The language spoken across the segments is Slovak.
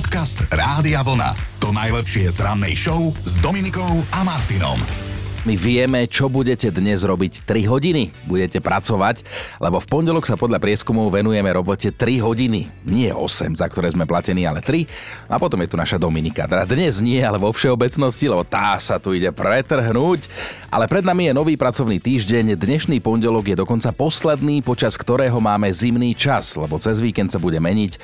Podcast Rádia Vlna. To najlepšie z rannej show s Dominikou a Martinom. My vieme, čo budete dnes robiť 3 hodiny. Budete pracovať, lebo v pondelok sa podľa prieskumov venujeme robote 3 hodiny. Nie 8, za ktoré sme platení, ale 3. A potom je tu naša Dominika. Teda dnes nie, ale vo všeobecnosti, lebo tá sa tu ide pretrhnúť. Ale pred nami je nový pracovný týždeň. Dnešný pondelok je dokonca posledný, počas ktorého máme zimný čas, lebo cez víkend sa bude meniť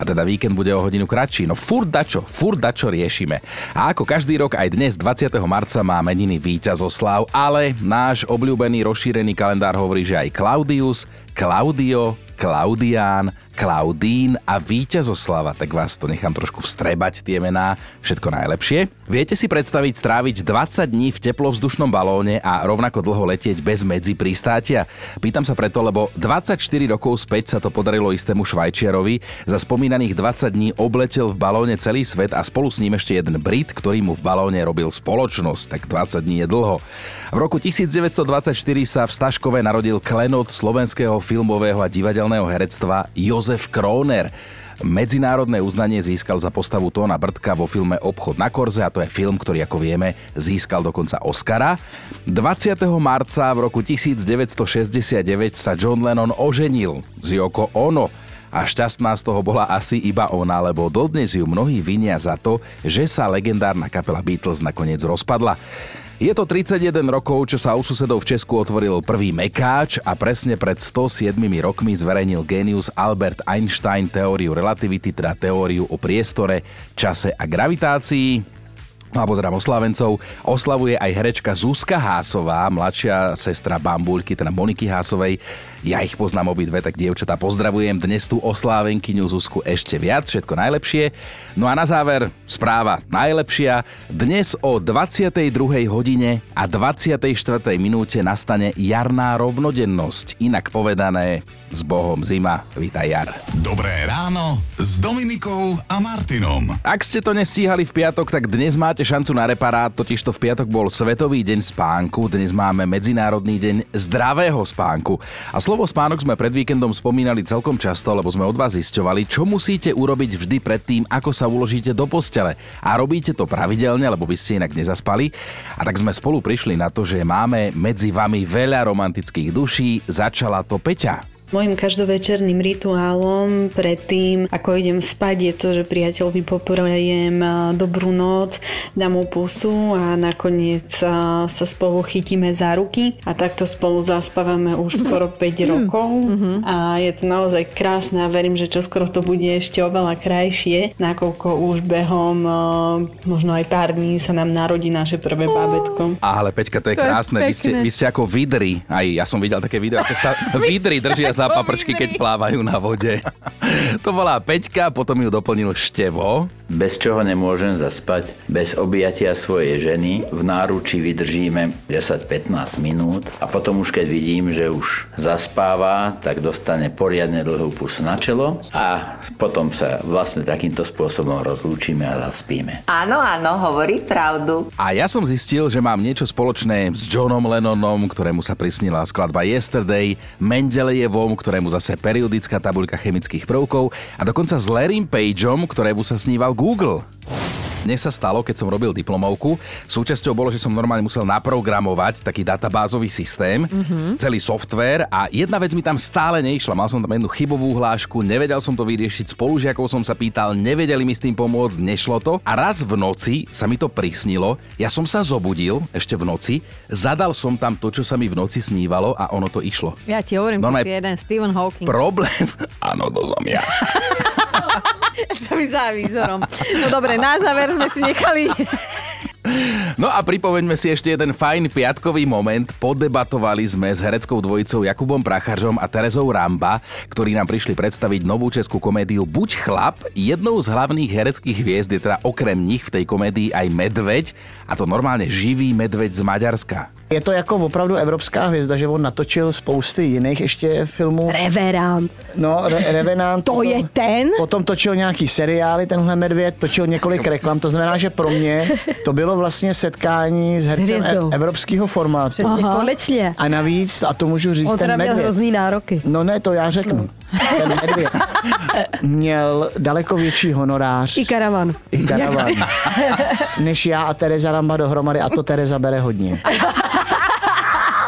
a teda víkend bude o hodinu kratší. No furt dačo, furt dačo riešime. A ako každý rok aj dnes 20. marca má meniny víťazoslav, ale náš obľúbený rozšírený kalendár hovorí, že aj Claudius, Claudio, Klaudián, Klaudín a Víťazoslava, tak vás to nechám trošku vstrebať tie mená, všetko najlepšie. Viete si predstaviť stráviť 20 dní v teplovzdušnom balóne a rovnako dlho letieť bez medzi pristátia? Pýtam sa preto, lebo 24 rokov späť sa to podarilo istému Švajčiarovi. Za spomínaných 20 dní obletel v balóne celý svet a spolu s ním ešte jeden Brit, ktorý mu v balóne robil spoločnosť, tak 20 dní je dlho. V roku 1924 sa v Staškove narodil klenot slovenského filmového a divadelného herectva Jozef Kroner. Medzinárodné uznanie získal za postavu Tóna Brdka vo filme Obchod na Korze a to je film, ktorý ako vieme získal dokonca Oscara. 20. marca v roku 1969 sa John Lennon oženil z Yoko Ono a šťastná z toho bola asi iba ona, lebo dodnes ju mnohí vinia za to, že sa legendárna kapela Beatles nakoniec rozpadla. Je to 31 rokov, čo sa u susedov v Česku otvoril prvý mekáč a presne pred 107 rokmi zverejnil genius Albert Einstein teóriu relativity, teda teóriu o priestore, čase a gravitácii. No a pozerám oslávencov. Oslavuje aj herečka Zuzka Hásová, mladšia sestra Bambulky, teda Moniky Hásovej. Ja ich poznám obidve, tak dievčatá pozdravujem dnes tú oslávenkyňu Zuzku ešte viac, všetko najlepšie. No a na záver správa najlepšia. Dnes o 22. hodine a 24. minúte nastane jarná rovnodennosť. Inak povedané, s Bohom zima, vítaj jar. Dobré ráno s Dominikou a Martinom. Ak ste to nestíhali v piatok, tak dnes máte šancu na reparát, totiž to v piatok bol Svetový deň spánku, dnes máme Medzinárodný deň zdravého spánku. A slovo spánok sme pred víkendom spomínali celkom často, lebo sme od vás zisťovali, čo musíte urobiť vždy pred tým, ako sa uložíte do postele. A robíte to pravidelne, lebo by ste inak nezaspali. A tak sme spolu prišli na to, že máme medzi vami veľa romantických duší. Začala to Peťa. Mojím každovečerným rituálom predtým, ako idem spať, je to, že priateľovi poprajem dobrú noc, dám mu pusu a nakoniec sa spolu chytíme za ruky a takto spolu zaspávame už skoro 5 mhm. rokov mhm. a je to naozaj krásne a verím, že čoskoro to bude ešte oveľa krajšie, nakoľko už behom možno aj pár dní sa nám narodí naše prvé bábetko. Ale Peťka, to je krásne. Vy, ste, vy ste ako vidry. Aj ja som videl také video, ako sa vidry držia za paprčky, keď plávajú na vode. to bola Peťka, potom ju doplnil Števo. Bez čoho nemôžem zaspať, bez objatia svojej ženy. V náruči vydržíme 10-15 minút a potom už keď vidím, že už zaspáva, tak dostane poriadne dlhú pusu na čelo a potom sa vlastne takýmto spôsobom rozlúčime a zaspíme. Áno, áno, hovorí pravdu. A ja som zistil, že mám niečo spoločné s Johnom Lennonom, ktorému sa prisnila skladba Yesterday, Mendelejevom, ktorému zase periodická tabuľka chemických prvkov a dokonca s Larrym Pageom, ktorému sa sníval Google. Mne sa stalo, keď som robil diplomovku, súčasťou bolo, že som normálne musel naprogramovať taký databázový systém, mm-hmm. celý software a jedna vec mi tam stále neišla. Mal som tam jednu chybovú hlášku, nevedel som to vyriešiť, spolužiakov som sa pýtal, nevedeli mi s tým pomôcť, nešlo to. A raz v noci sa mi to prisnilo, ja som sa zobudil ešte v noci, zadal som tam to, čo sa mi v noci snívalo a ono to išlo. Ja ti hovorím, no, ty si jeden Stephen Hawking. Problém, áno, to som ja. Som za výzorom. No dobre, na záver sme si nechali No a pripomeňme si ešte jeden fajn piatkový moment. Podebatovali sme s hereckou dvojicou Jakubom Pracharžom a Terezou Ramba, ktorí nám prišli predstaviť novú českú komédiu Buď chlap. Jednou z hlavných hereckých hviezd je teda okrem nich v tej komédii aj medveď, a to normálne živý medveď z Maďarska. Je to jako opravdu evropská hvězda, že on natočil spousty jiných ještě filmů. Reverant. No, Re- Revenant. To je ten? Potom točil nějaký seriály, tenhle medvěd, točil několik reklam, to znamená, že pro mě to bylo vlastně setkání s hercem e- evropského formátu. Přesně, konečně. A navíc, a to můžu říct, On ten teda měl medvěd. hrozný nároky. No ne, to já řeknu. Ten medvěd měl daleko větší honorář. I karavan. I karavan. než já a Tereza Ramba dohromady a to Tereza bere hodně.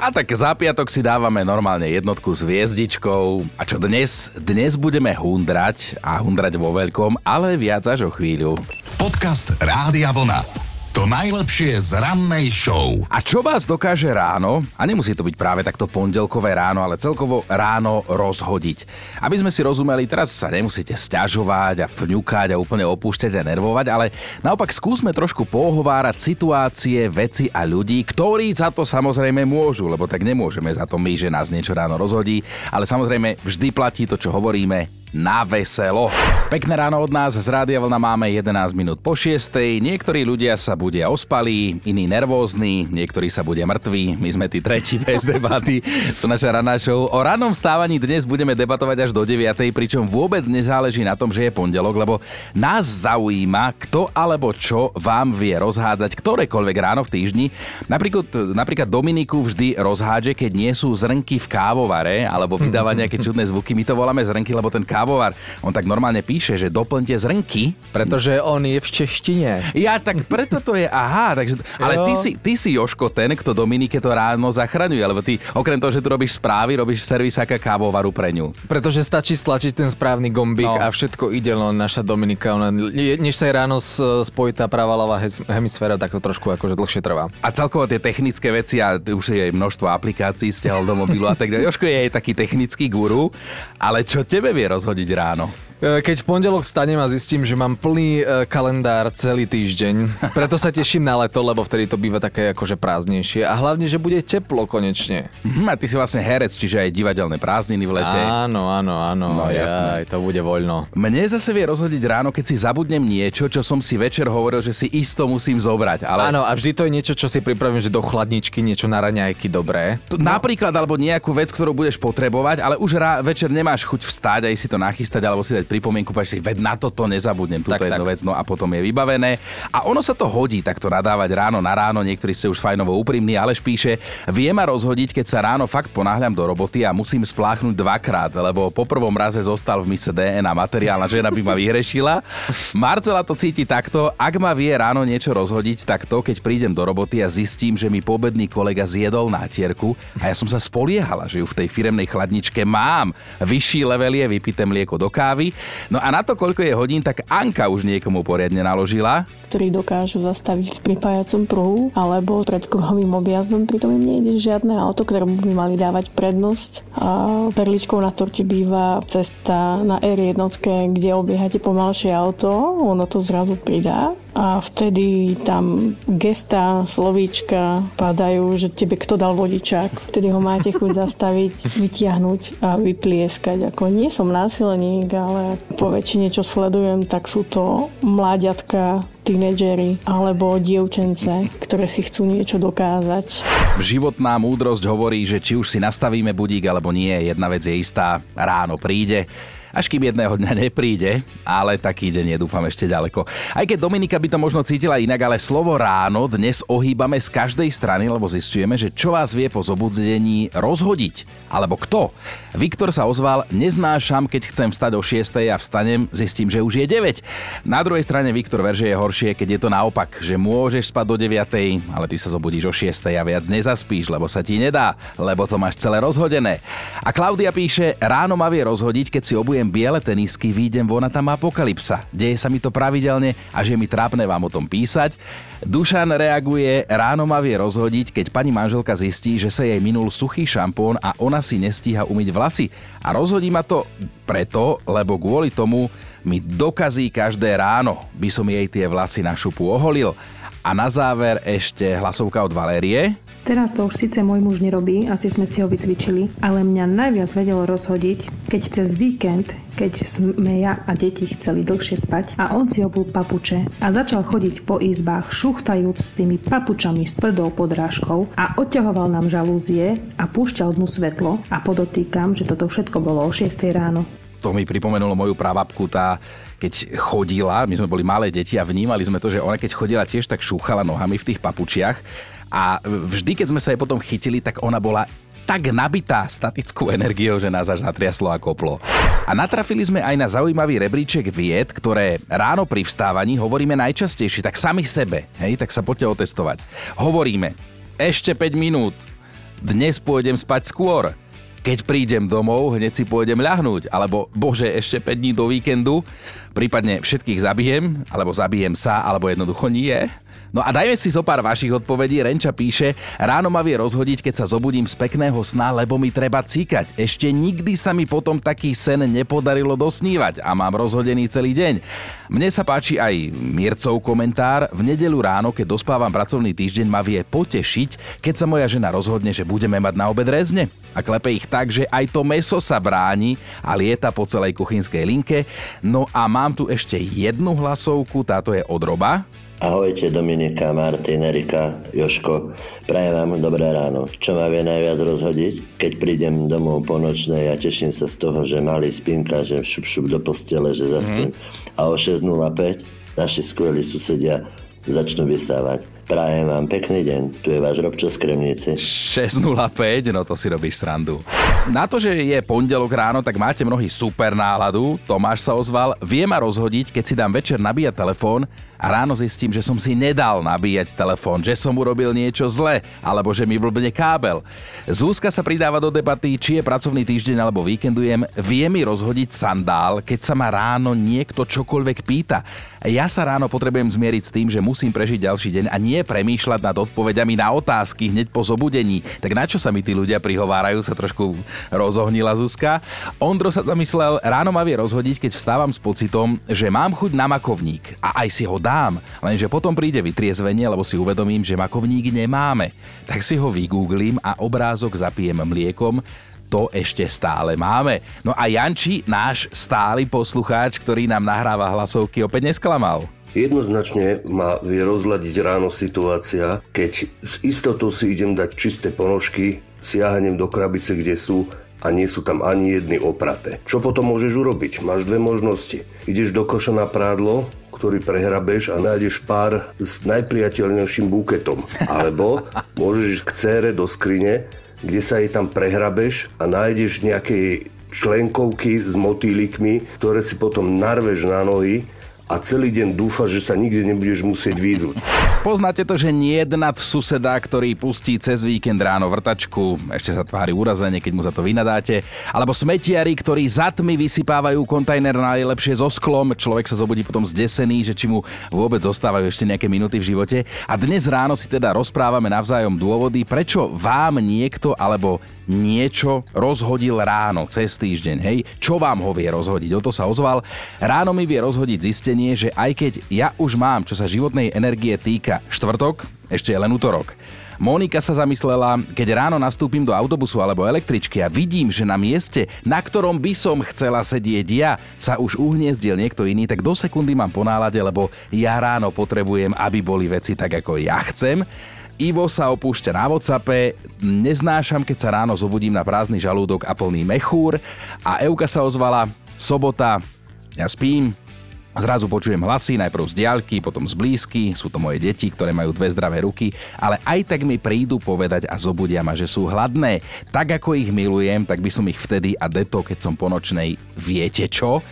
A tak za piatok si dávame normálne jednotku s hviezdičkou. A čo dnes? Dnes budeme hundrať a hundrať vo veľkom, ale viac až o chvíľu. Podcast Rádia Vlna. To najlepšie z rannej show. A čo vás dokáže ráno, a nemusí to byť práve takto pondelkové ráno, ale celkovo ráno rozhodiť. Aby sme si rozumeli, teraz sa nemusíte stiažovať a fňukať a úplne opúšťať a nervovať, ale naopak skúsme trošku pohovárať situácie, veci a ľudí, ktorí za to samozrejme môžu, lebo tak nemôžeme za to my, že nás niečo ráno rozhodí, ale samozrejme vždy platí to, čo hovoríme, na veselo. Pekné ráno od nás z Rádia Vlna máme 11 minút po 6. Niektorí ľudia sa budia ospalí, iní nervózni, niektorí sa budia mŕtvi. My sme tí tretí bez debaty. To naša raná show. O ranom vstávaní dnes budeme debatovať až do 9. pričom vôbec nezáleží na tom, že je pondelok, lebo nás zaujíma, kto alebo čo vám vie rozhádzať ktorékoľvek ráno v týždni. Napríklad, napríklad Dominiku vždy rozhádže, keď nie sú zrnky v kávovare alebo vydáva nejaké čudné zvuky. My to voláme zrnky, lebo ten káv kávovar, on tak normálne píše, že doplňte zrnky. Pretože on je v češtine. Ja, tak preto to je, aha, takže, ale ty si, ty si Joško ten, kto Dominike to ráno zachraňuje, lebo ty okrem toho, že tu robíš správy, robíš servisáka kávovaru pre ňu. Pretože stačí stlačiť ten správny gombík no. a všetko ide, len naša Dominika, ona, než sa jej ráno spojí tá pravalová hemisféra, tak to trošku akože dlhšie trvá. A celkovo tie technické veci a už je množstvo aplikácií stiahol do mobilu a tak ďalej. Joško je aj taký technický guru, ale čo tebe vie rozhodnúť chodiť ráno? E, keď v pondelok stanem a zistím, že mám plný e, kalendár celý týždeň, preto sa teším na leto, lebo vtedy to býva také akože prázdnejšie a hlavne, že bude teplo konečne. Hm, a ty si vlastne herec, čiže aj divadelné prázdniny v lete. Áno, áno, áno, no, jasné. Aj to bude voľno. Mne zase vie rozhodiť ráno, keď si zabudnem niečo, čo som si večer hovoril, že si isto musím zobrať. Ale... Áno, a vždy to je niečo, čo si pripravím, že do chladničky niečo na raňajky dobré. No. Napríklad, alebo nejakú vec, ktorú budeš potrebovať, ale už rá, večer nemáš chuť vstať aj si to nachystať alebo si dať pripomienku, si, veď na toto nezabudnem, túto jednu vec, no a potom je vybavené. A ono sa to hodí takto nadávať ráno na ráno, niektorí ste už fajnovo úprimní, ale píše, vie ma rozhodiť, keď sa ráno fakt ponáhľam do roboty a musím spláchnuť dvakrát, lebo po prvom raze zostal v mise DNA materiálna žena by ma vyhrešila. Marcela to cíti takto, ak ma vie ráno niečo rozhodiť, tak to, keď prídem do roboty a zistím, že mi pobedný kolega zjedol nátierku a ja som sa spoliehala, že ju v tej firemnej chladničke mám. Vyšší level je vypité mlieko do kávy. No a na to, koľko je hodín, tak Anka už niekomu poriadne naložila. Ktorí dokážu zastaviť v pripájacom pruhu alebo pred kruhovým objazdom, pritom im nejde žiadne auto, ktoré by mali dávať prednosť. A perličkou na torte býva cesta na R1, kde obiehate pomalšie auto, ono to zrazu pridá a vtedy tam gesta, slovíčka padajú, že tebe kto dal vodičák. Vtedy ho máte chuť zastaviť, vytiahnuť a vyplieskať. Ako nie som násilník, ale po väčšine, čo sledujem, tak sú to mláďatka, tínedžery alebo dievčence, ktoré si chcú niečo dokázať. Životná múdrosť hovorí, že či už si nastavíme budík alebo nie, jedna vec je istá, ráno príde až kým jedného dňa nepríde, ale taký deň je dúfam ešte ďaleko. Aj keď Dominika by to možno cítila inak, ale slovo ráno dnes ohýbame z každej strany, lebo zistujeme, že čo vás vie po zobudení rozhodiť. Alebo kto? Viktor sa ozval, neznášam, keď chcem vstať o 6 a vstanem, zistím, že už je 9. Na druhej strane Viktor verže je horšie, keď je to naopak, že môžeš spať do 9, ale ty sa zobudíš o 6 a viac nezaspíš, lebo sa ti nedá, lebo to máš celé rozhodené. A Klaudia píše, ráno ma vie rozhodiť, keď si obujem biele tenisky, výjdem von a tam apokalypsa. Deje sa mi to pravidelne a že mi trápne vám o tom písať. Dušan reaguje, ráno ma vie rozhodiť, keď pani manželka zistí, že sa jej minul suchý šampón a ona si nestíha umyť vlasy. A rozhodí ma to preto, lebo kvôli tomu mi dokazí každé ráno, by som jej tie vlasy na šupu oholil. A na záver ešte hlasovka od Valérie. Teraz to už síce môj muž nerobí, asi sme si ho vycvičili, ale mňa najviac vedelo rozhodiť, keď cez víkend, keď sme ja a deti chceli dlhšie spať a on si obul papuče a začal chodiť po izbách šuchtajúc s tými papučami s tvrdou podrážkou a odťahoval nám žalúzie a púšťal dnu svetlo a podotýkam, že toto všetko bolo o 6 ráno. To mi pripomenulo moju pravabku, tá keď chodila, my sme boli malé deti a vnímali sme to, že ona keď chodila tiež tak šúchala nohami v tých papučiach a vždy, keď sme sa jej potom chytili, tak ona bola tak nabitá statickou energiou, že nás až zatriaslo a koplo. A natrafili sme aj na zaujímavý rebríček vied, ktoré ráno pri vstávaní hovoríme najčastejšie, tak sami sebe, hej, tak sa poďte otestovať. Hovoríme, ešte 5 minút, dnes pôjdem spať skôr, keď prídem domov, hneď si pôjdem ľahnúť, alebo bože, ešte 5 dní do víkendu, prípadne všetkých zabijem, alebo zabijem sa, alebo jednoducho nie. No a dajme si zo pár vašich odpovedí. Renča píše, ráno ma vie rozhodiť, keď sa zobudím z pekného sna, lebo mi treba cíkať. Ešte nikdy sa mi potom taký sen nepodarilo dosnívať a mám rozhodený celý deň. Mne sa páči aj Mircov komentár. V nedelu ráno, keď dospávam pracovný týždeň, ma vie potešiť, keď sa moja žena rozhodne, že budeme mať na obed rezne. A klepe ich tak, že aj to meso sa bráni a lieta po celej kuchynskej linke. No a mám tu ešte jednu hlasovku, táto je od Roba. Ahojte Dominika, Martin, Erika, Joško. Prajem vám dobré ráno. Čo ma vie najviac rozhodiť? Keď prídem domov po nočnej a teším sa z toho, že malý spinka, že šup šup do postele, že zaspím. Mm-hmm. A o 6.05 naši skvelí susedia začnú vysávať. Prajem vám pekný deň, tu je váš Robčo z Kremnici. 6.05, no to si robíš srandu. Na to, že je pondelok ráno, tak máte mnohí super náladu. Tomáš sa ozval, vie ma rozhodiť, keď si dám večer nabíjať telefón a ráno zistím, že som si nedal nabíjať telefón, že som urobil niečo zle, alebo že mi blbne kábel. Zúska sa pridáva do debaty, či je pracovný týždeň alebo víkendujem, vie mi rozhodiť sandál, keď sa ma ráno niekto čokoľvek pýta. Ja sa ráno potrebujem zmieriť s tým, že musím prežiť ďalší deň a nie premýšľať nad odpovediami na otázky hneď po zobudení. Tak na čo sa mi tí ľudia prihovárajú, sa trošku rozohnila Zuzka. Ondro sa zamyslel, ráno ma vie rozhodiť, keď vstávam s pocitom, že mám chuť na makovník a aj si ho dám, lenže potom príde vytriezvenie, lebo si uvedomím, že makovník nemáme. Tak si ho vygooglím a obrázok zapijem mliekom, to ešte stále máme. No a Janči, náš stály poslucháč, ktorý nám nahráva hlasovky, opäť nesklamal. Jednoznačne ma vie rozladiť ráno situácia, keď s istotou si idem dať čisté ponožky, siahnem do krabice, kde sú a nie sú tam ani jedny opraté. Čo potom môžeš urobiť? Máš dve možnosti. Ideš do koša na prádlo, ktorý prehrabeš a nájdeš pár s najpriateľnejším buketom. Alebo môžeš k cére do skrine, kde sa jej tam prehrabeš a nájdeš nejaké členkovky s motýlikmi, ktoré si potom narveš na nohy a celý deň dúfa, že sa nikde nebudeš musieť výzuť. Poznáte to, že nie nad suseda, ktorý pustí cez víkend ráno vrtačku, ešte sa tvári urazenie, keď mu za to vynadáte, alebo smetiari, ktorí za tmy vysypávajú kontajner najlepšie so sklom, človek sa zobudí potom zdesený, že či mu vôbec zostávajú ešte nejaké minuty v živote. A dnes ráno si teda rozprávame navzájom dôvody, prečo vám niekto alebo niečo rozhodil ráno cez týždeň, hej? Čo vám ho vie rozhodiť? O to sa ozval. Ráno mi vie rozhodiť zistenie, že aj keď ja už mám, čo sa životnej energie týka, štvrtok, ešte je len útorok. Monika sa zamyslela, keď ráno nastúpim do autobusu alebo električky a vidím, že na mieste, na ktorom by som chcela sedieť ja, sa už uhniezdil niekto iný, tak do sekundy mám ponálade, lebo ja ráno potrebujem, aby boli veci tak, ako ja chcem. Ivo sa opúšťa na Whatsappe, neznášam, keď sa ráno zobudím na prázdny žalúdok a plný mechúr a Euka sa ozvala, sobota, ja spím, Zrazu počujem hlasy, najprv z diaľky, potom z blízky, sú to moje deti, ktoré majú dve zdravé ruky, ale aj tak mi prídu povedať a zobudia ma, že sú hladné. Tak ako ich milujem, tak by som ich vtedy a deto, keď som po nočnej, viete čo?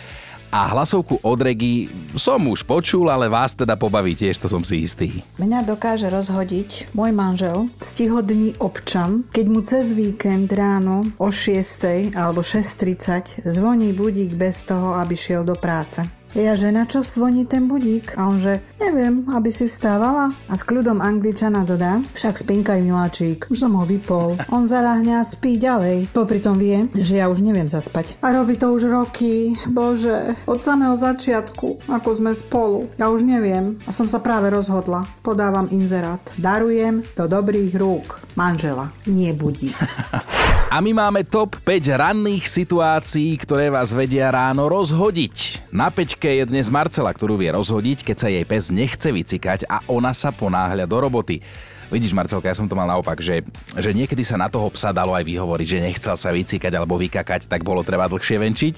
A hlasovku od Regi som už počul, ale vás teda pobaví tiež, to som si istý. Mňa dokáže rozhodiť môj manžel, stihodný občan, keď mu cez víkend ráno o 6 alebo 6.30 zvoní budík bez toho, aby šiel do práce. Ja, že na čo zvoní ten budík? A on že, neviem, aby si vstávala? A s kľudom angličana dodá, však spinkaj miláčik, už som ho vypol. On zaľahne a spí ďalej. Popri tom vie, že ja už neviem zaspať. A robí to už roky, bože, od samého začiatku, ako sme spolu. Ja už neviem a som sa práve rozhodla. Podávam inzerát. Darujem do dobrých rúk manžela, nie budík. A my máme top 5 ranných situácií, ktoré vás vedia ráno rozhodiť. Na peťke je dnes Marcela, ktorú vie rozhodiť, keď sa jej pes nechce vycikať a ona sa ponáhľa do roboty. Vidíš, Marcelka, ja som to mal naopak, že, že niekedy sa na toho psa dalo aj vyhovoriť, že nechcel sa vycikať alebo vykakať, tak bolo treba dlhšie venčiť.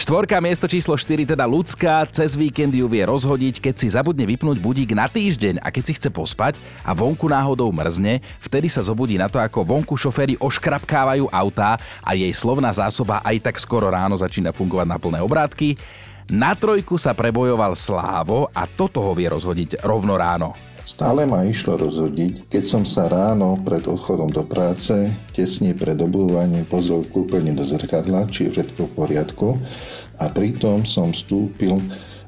Štvorka miesto číslo 4, teda ľudská, cez víkend ju vie rozhodiť, keď si zabudne vypnúť budík na týždeň a keď si chce pospať a vonku náhodou mrzne, vtedy sa zobudí na to, ako vonku šoféry oškrapkávajú autá a jej slovná zásoba aj tak skoro ráno začína fungovať na plné obrátky. Na trojku sa prebojoval Slávo a toto ho vie rozhodiť rovno ráno. Stále ma išlo rozhodiť, keď som sa ráno pred odchodom do práce, tesne pred obúvaním pozrel kúpeľne do zrkadla, či je všetko v poriadku a pritom som vstúpil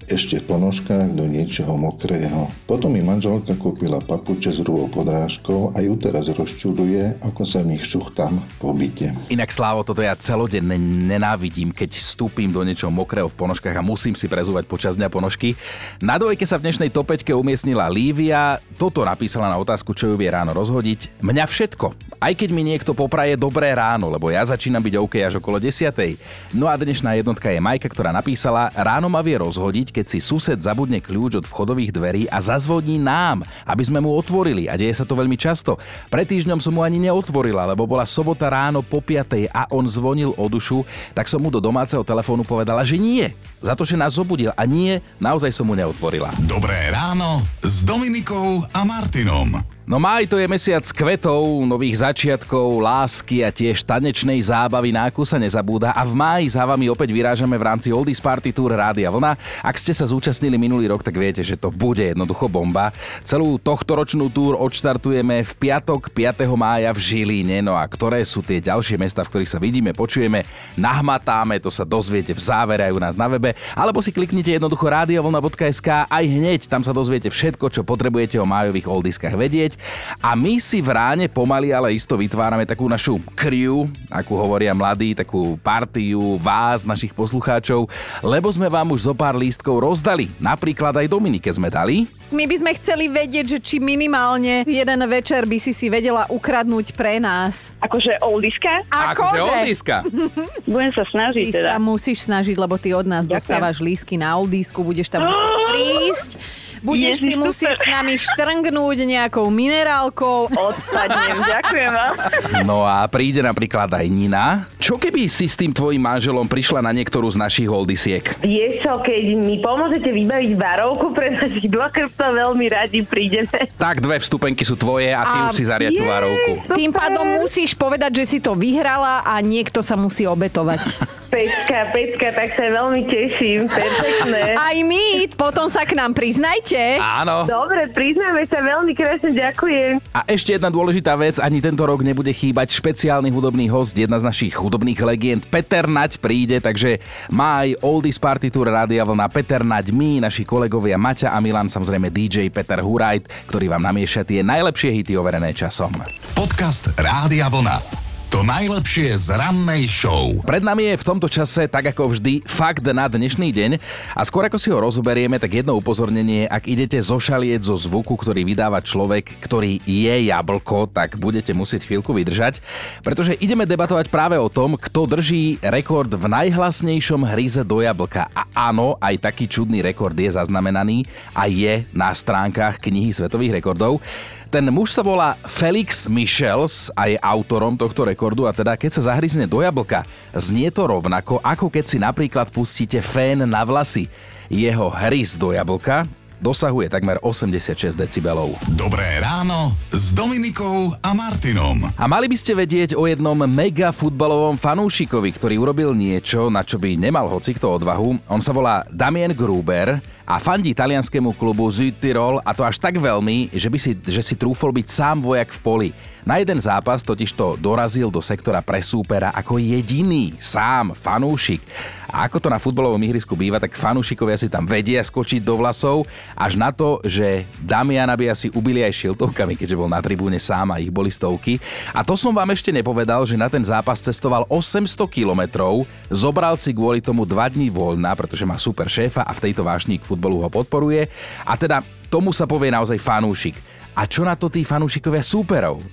ešte v ponožkách do niečoho mokrého. Potom mi manželka kúpila papuče s rúbou podrážkou a ju teraz rozčuluje, ako sa v nich šuchtám po byte. Inak Slávo, toto ja celodenne nenávidím, keď vstúpim do niečoho mokrého v ponožkách a musím si prezúvať počas dňa ponožky. Na dvojke sa v dnešnej topeťke umiestnila Lívia. Toto napísala na otázku, čo ju vie ráno rozhodiť. Mňa všetko. Aj keď mi niekto popraje dobré ráno, lebo ja začínam byť OK až okolo 10. No a dnešná jednotka je Majka, ktorá napísala, ráno ma vie rozhodiť, keď si sused zabudne kľúč od vchodových dverí a zazvoní nám, aby sme mu otvorili a deje sa to veľmi často. Pred týždňom som mu ani neotvorila, lebo bola sobota ráno po 5 a on zvonil o dušu, tak som mu do domáceho telefónu povedala, že nie. Za to, že nás zobudil a nie, naozaj som mu neotvorila. Dobré ráno s Dominikou a Martinom. No maj to je mesiac kvetov, nových začiatkov, lásky a tiež tanečnej zábavy, na akú sa nezabúda. A v máji za vami opäť vyrážame v rámci Oldies Party Tour Rádia Vlna. Ak ste sa zúčastnili minulý rok, tak viete, že to bude jednoducho bomba. Celú tohtoročnú túr odštartujeme v piatok 5. mája v Žiline. No a ktoré sú tie ďalšie mesta, v ktorých sa vidíme, počujeme, nahmatáme, to sa dozviete v závere aj u nás na webe. Alebo si kliknite jednoducho radiovlna.sk aj hneď, tam sa dozviete všetko, čo potrebujete o májových oldiskách vedieť. A my si v ráne pomaly, ale isto vytvárame takú našu crew, ako hovoria mladí, takú partiu vás, našich poslucháčov, lebo sme vám už zo pár lístkov rozdali. Napríklad aj Dominike sme dali. My by sme chceli vedieť, že či minimálne jeden večer by si si vedela ukradnúť pre nás. Akože oldiska? Akože oldiska. Budem sa snažiť Ty teda. sa musíš snažiť, lebo ty od nás Ďakujem. dostávaš lísky na oldisku, budeš tam prísť. Budeš si musieť super. s nami štrngnúť nejakou minerálkou. Odpadnem, ďakujem vám. No a príde napríklad aj Nina. Čo keby si s tým tvojim manželom prišla na niektorú z našich oldisiek? Vieš čo, keď mi pomôžete vybaviť varovku pre našich dôkrptov, veľmi radi prídeme. Tak dve vstupenky sú tvoje a ty A- už si zariad tú varovku. Tým pádom musíš povedať, že si to vyhrala a niekto sa musí obetovať. Pecka, pecka, tak sa veľmi teším. Perfektné. Aj my, potom sa k nám priznajte. Áno. Dobre, priznáme sa veľmi krásne, ďakujem. A ešte jedna dôležitá vec, ani tento rok nebude chýbať špeciálny hudobný host, jedna z našich hudobných legend, Peter Naď príde, takže má aj Oldies Party Tour Rádia Vlna, Peter Naď, my, naši kolegovia Maťa a Milan, samozrejme DJ Peter Hurajt, ktorý vám namieša tie najlepšie hity overené časom. Podcast Rádia Vlna. To najlepšie z rannej show. Pred nami je v tomto čase, tak ako vždy, fakt na dnešný deň. A skôr ako si ho rozoberieme, tak jedno upozornenie, ak idete zošalieť zo zvuku, ktorý vydáva človek, ktorý je jablko, tak budete musieť chvíľku vydržať, pretože ideme debatovať práve o tom, kto drží rekord v najhlasnejšom hryze do jablka. A áno, aj taký čudný rekord je zaznamenaný a je na stránkach knihy svetových rekordov. Ten muž sa volá Felix Michels a je autorom tohto rekordu a teda keď sa zahryzne do jablka, znie to rovnako, ako keď si napríklad pustíte fén na vlasy. Jeho hryz do jablka dosahuje takmer 86 decibelov. Dobré ráno s Dominikou a Martinom. A mali by ste vedieť o jednom mega futbalovom fanúšikovi, ktorý urobil niečo, na čo by nemal hocikto odvahu. On sa volá Damien Gruber a fandí talianskému klubu Südtirol a to až tak veľmi, že by si, že si trúfol byť sám vojak v poli. Na jeden zápas totiž to dorazil do sektora pre súpera ako jediný, sám, fanúšik. A ako to na futbalovom ihrisku býva, tak fanúšikovia si tam vedia skočiť do vlasov, až na to, že Damiana by asi ubili aj šiltovkami, keďže bol na tribúne sám a ich boli stovky. A to som vám ešte nepovedal, že na ten zápas cestoval 800 kilometrov, zobral si kvôli tomu dva dní voľna, pretože má super šéfa a v tejto vášni k futbolu ho podporuje. A teda tomu sa povie naozaj fanúšik. A čo na to tí fanúšikovia súperov?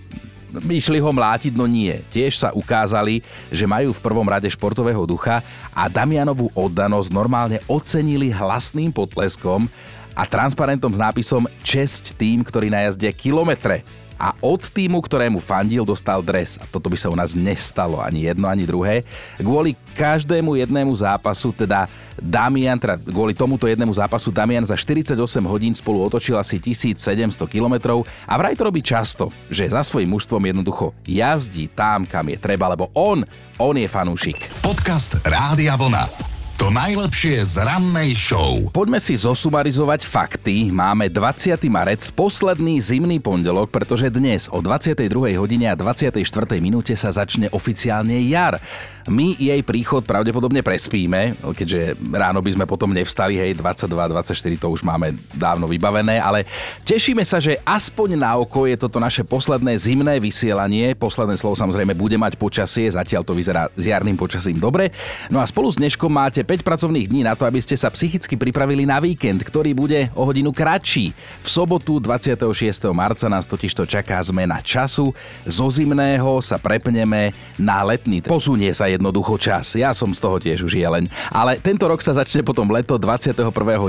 Išli ho mlátiť, no nie. Tiež sa ukázali, že majú v prvom rade športového ducha a Damianovú oddanosť normálne ocenili hlasným potleskom a transparentom s nápisom Česť tým, ktorý najazdia kilometre a od týmu, ktorému fandil, dostal dres. A toto by sa u nás nestalo, ani jedno, ani druhé. Kvôli každému jednému zápasu, teda Damian, teda kvôli tomuto jednému zápasu Damian za 48 hodín spolu otočil asi 1700 km a vraj to robí často, že za svojím mužstvom jednoducho jazdí tam, kam je treba, lebo on, on je fanúšik. Podcast Rádia Vlna. To najlepšie z rannej show. Poďme si zosumarizovať fakty. Máme 20. marec, posledný zimný pondelok, pretože dnes o 22. hodine a 24. minúte sa začne oficiálne jar. My jej príchod pravdepodobne prespíme, keďže ráno by sme potom nevstali, hej, 22, 24 to už máme dávno vybavené, ale tešíme sa, že aspoň na oko je toto naše posledné zimné vysielanie. Posledné slovo samozrejme bude mať počasie, zatiaľ to vyzerá s jarným počasím dobre. No a spolu s dneškom máte 5 pracovných dní na to, aby ste sa psychicky pripravili na víkend, ktorý bude o hodinu kratší. V sobotu 26. marca nás totižto čaká zmena času. Zo zimného sa prepneme na letný. Posunie sa jednoducho čas. Ja som z toho tiež už jeleň. Ale tento rok sa začne potom leto 21.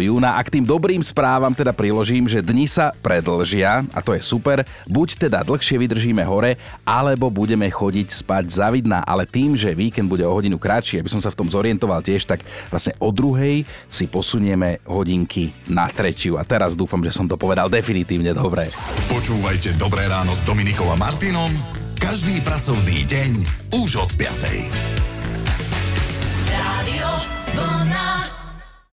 júna a k tým dobrým správam teda priložím, že dni sa predlžia a to je super. Buď teda dlhšie vydržíme hore, alebo budeme chodiť spať zavidna, ale tým, že víkend bude o hodinu kratší, aby som sa v tom zorientoval tiež, tak vlastne o druhej si posunieme hodinky na tretiu. A teraz dúfam, že som to povedal definitívne dobre. Počúvajte Dobré ráno s Dominikom a Martinom každý pracovný deň už od 5.